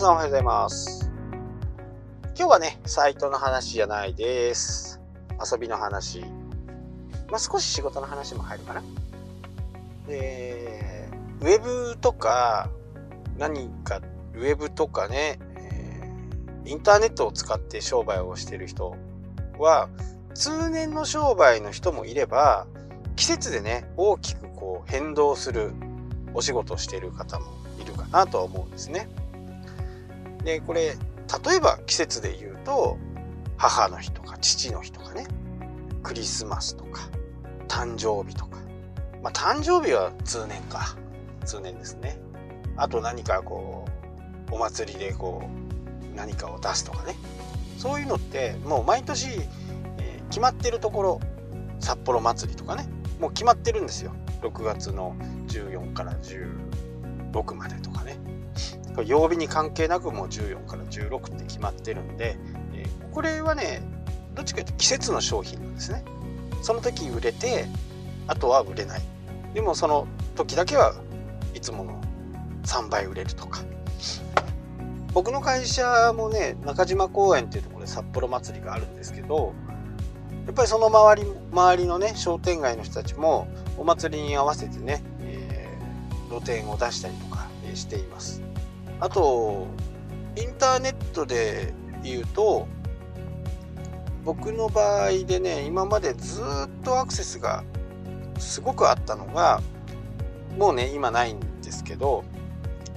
さんおはようございます。今日はね、サイトの話じゃないです。遊びの話。まあ、少し仕事の話も入るかな。で、ウェブとか、何か、ウェブとかね、インターネットを使って商売をしている人は、通年の商売の人もいれば、季節でね、大きくこう変動するお仕事をしている方もいるかなとは思うんですね。でこれ例えば季節で言うと母の日とか父の日とかね。クリスマスとか誕生日とか。まあ誕生日は通年か。通年ですね。あと何かこうお祭りでこう何かを出すとかね。そういうのってもう毎年、えー、決まってるところ札幌祭りとかね。もう決まってるんですよ。6月の14から16までとかね。曜日に関係なくもう14から16って決まってるんで、えー、これはねどっちかというと季節の商品なんですね。その時売れてあとは売れない。でもその時だけはいつもの3倍売れるとか。僕の会社もね中島公園っていうところで札幌祭りがあるんですけどやっぱりその周り周りのね商店街の人たちもお祭りに合わせてね、えー、露店を出したりとかしています。あとインターネットで言うと僕の場合でね今までずっとアクセスがすごくあったのがもうね今ないんですけど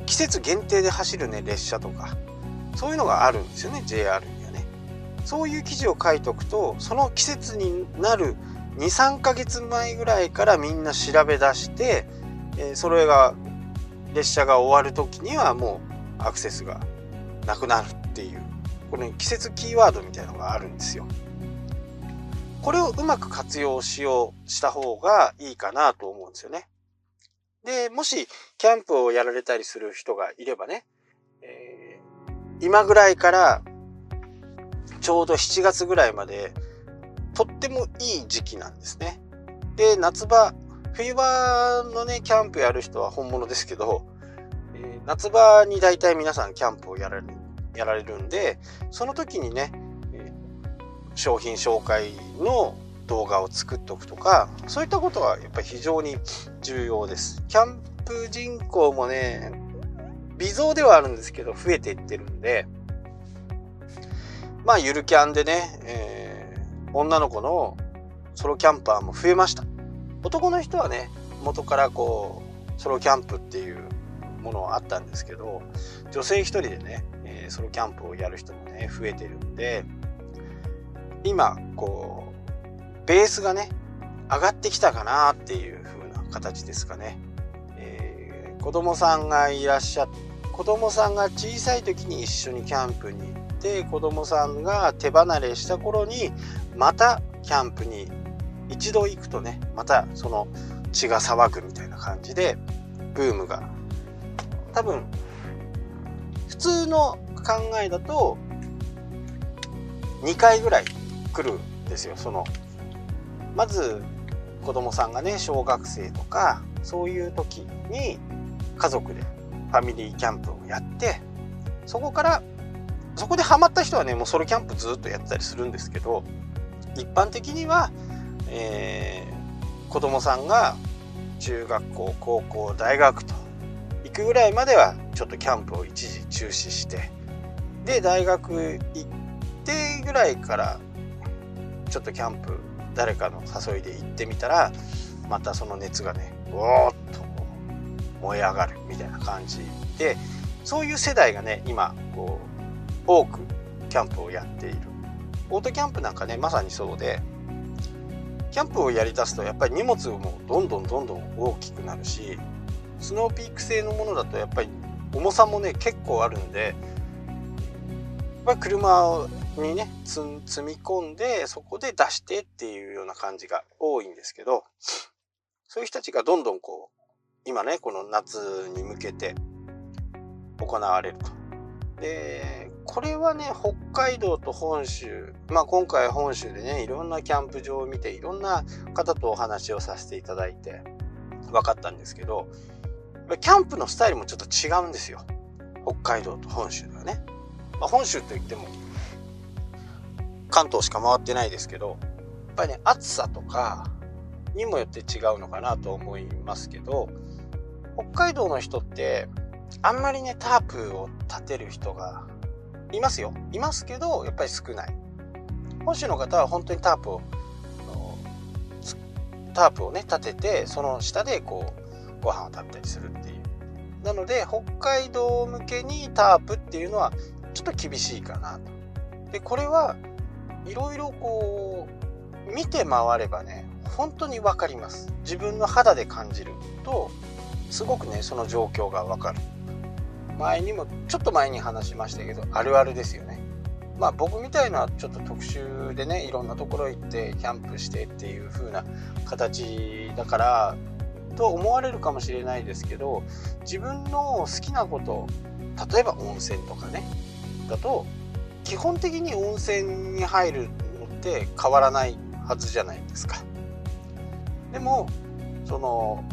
季節限定で走るね列車とかそういうのがあるんですよね JR にはね。そういう記事を書いとくとその季節になる23ヶ月前ぐらいからみんな調べ出して、えそれが列車が終わる時にはもうアクセスがなくなるっていうこれ、季節キーワードみたいのがあるんですよ。これをうまく活用しようした方がいいかなと思うんですよね。で、もしキャンプをやられたりする人がいればね、えー、今ぐらいからちょうど7月ぐらいまでとってもいい時期なんですね。で、夏場、冬場のね、キャンプやる人は本物ですけど、夏場に大体皆さんキャンプをやられるやられるんでその時にね、え商品紹介の動画を作っておくとかそういったことはやっぱり非常に重要です。キャンプ人口もね微増ではあるんですけど増えていってるんでまあゆるキャンでね、えー、女の子のソロキャンパーも増えました。男の人はね元からこうソロキャンプっていうものはあったんですけど女性一人でね、えー、ソロキャンプをやる人もね増えてるんで今こうベースがね上がってきたかなっていう風な形ですかね、えー、子供さんがいらっしゃって子供さんが小さい時に一緒にキャンプに行って子供さんが手離れした頃にまたキャンプに一度行くとねまたその血が騒ぐみたいな感じでブームが多分普通の考えだと2回ぐらい来るんですよ。そのまず子供さんがね小学生とかそういう時に家族でファミリーキャンプをやってそこからそこでハマった人はねもうソロキャンプずっとやってたりするんですけど一般的には、えー、子供さんが中学校高校大学とくぐらいまではちょっとキャンプを一時中止してで大学行ってぐらいからちょっとキャンプ誰かの誘いで行ってみたらまたその熱がねおーっと燃え上がるみたいな感じでそういう世代がね今こう多くキャンプをやっている。オートキャンプなんかねまさにそうでキャンプをやりだすとやっぱり荷物もどんどんどんどん大きくなるしスノーピーク製のものだとやっぱり重さもね結構あるんで、まあ、車にね積み込んでそこで出してっていうような感じが多いんですけどそういう人たちがどんどんこう今ねこの夏に向けて行われると。でこれはね北海道と本州まあ今回本州でねいろんなキャンプ場を見ていろんな方とお話をさせていただいて分かったんですけどキャンプのスタイルもちょっと違うんですよ。北海道と本州ではね、まあ、本州といっても関東しか回ってないですけどやっぱりね暑さとかにもよって違うのかなと思いますけど北海道の人ってあんまりねタープを立てる人がいますよ。いますけどやっぱり少ない。本州の方は本当にタープをタープをね立ててその下でこうご飯を食べたりするっていう。なので北海道向けにタープっていうのはちょっと厳しいかなと。でこれはいろいろこう見て回ればね本当に分かります。自分の肌で感じるとすごくねその状況が分かる。前にもちょっと前に話しましたけどあるあるですよね。まあ僕みたいなちょっと特殊でねいろんなところ行ってキャンプしてっていう風な形だからと思われるかもしれないですけど自分の好きなこと例えば温泉とかねだと基本的に温泉に入るのって変わらないはずじゃないですか。でもその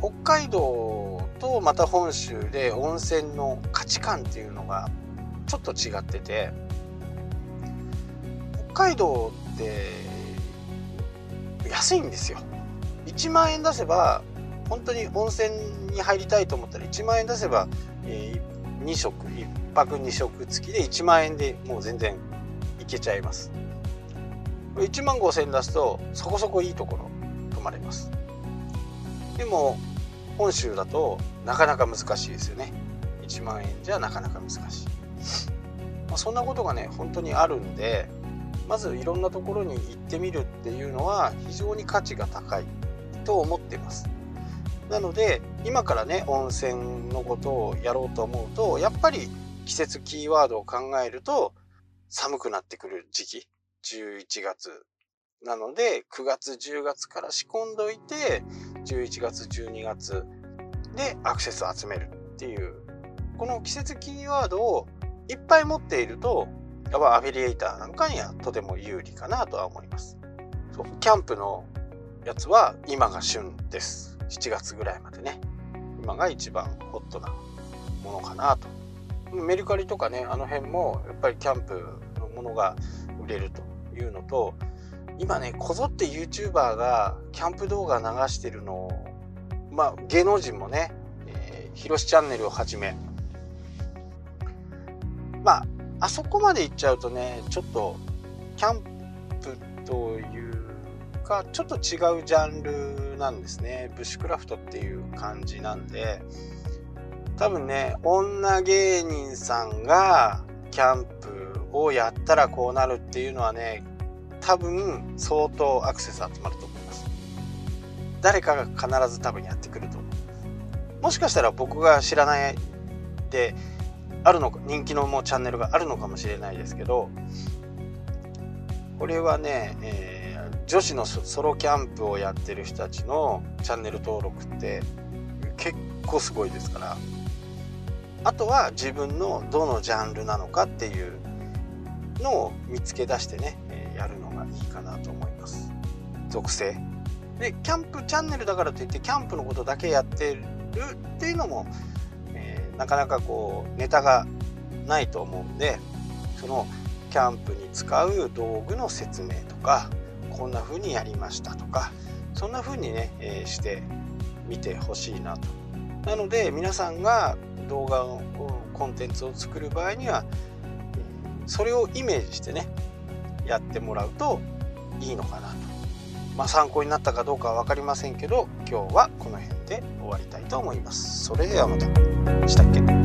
北海道とまた本州で温泉の価値観っていうのがちょっと違ってて北海道って安いんですよ1万円出せば本当に温泉に入りたいと思ったら1万円出せば、えー、2食1泊2食付きで1万円でもう全然いけちゃいます。1万5000円出すとそこそこいいところ泊まれます。でも本州だとなかなか難しいですよね。1万円じゃなかなか難しい、まあ、そんなことがね本当にあるんでまずいろんなところに行ってみるっていうのは非常に価値が高いと思ってます。なので今からね温泉のことをやろうと思うとやっぱり季節キーワードを考えると寒くなってくる時期11月。なので9月10月から仕込んどいて11月12月でアクセスを集めるっていうこの季節キーワードをいっぱい持っているとやっぱアフィリエイターなんかにはとても有利かなとは思います。キャンプのやつは今が旬です。7月ぐらいまでね。今が一番ホットなものかなと。メルカリとかねあの辺もやっぱりキャンプのものが売れるというのと今ねこぞって YouTuber がキャンプ動画流してるのをまあ芸能人もね、えー、ヒロシチャンネルをはじめまああそこまで行っちゃうとねちょっとキャンプというかちょっと違うジャンルなんですね。ブッシュクラフトっていう感じなんで。多分ね女芸人さんがキャンプをやったらこうなるっていうのはね多分相当アクセス集まると思います。誰かが必ず多分やってくると思う。もしかしたら僕が知らないであるのか人気のもうチャンネルがあるのかもしれないですけどこれはね、えー、女子のソロキャンプをやってる人たちのチャンネル登録って結構すごいですから。あとは自分のどのジャンルなのかっていうのを見つけ出してねやるのがいいかなと思います。属性。でキャンプチャンネルだからといってキャンプのことだけやってるっていうのも、えー、なかなかこうネタがないと思うんでそのキャンプに使う道具の説明とかこんな風にやりましたとかそんな風にね、えー、してみてほしいなとなので皆さんが動画をコンテンツを作る場合にはそれをイメージしてねやってもらうといいのかなと。まあ、参考になったかどうかは分かりませんけど今日はこの辺で終わりたいと思います。それではまた。したっけ？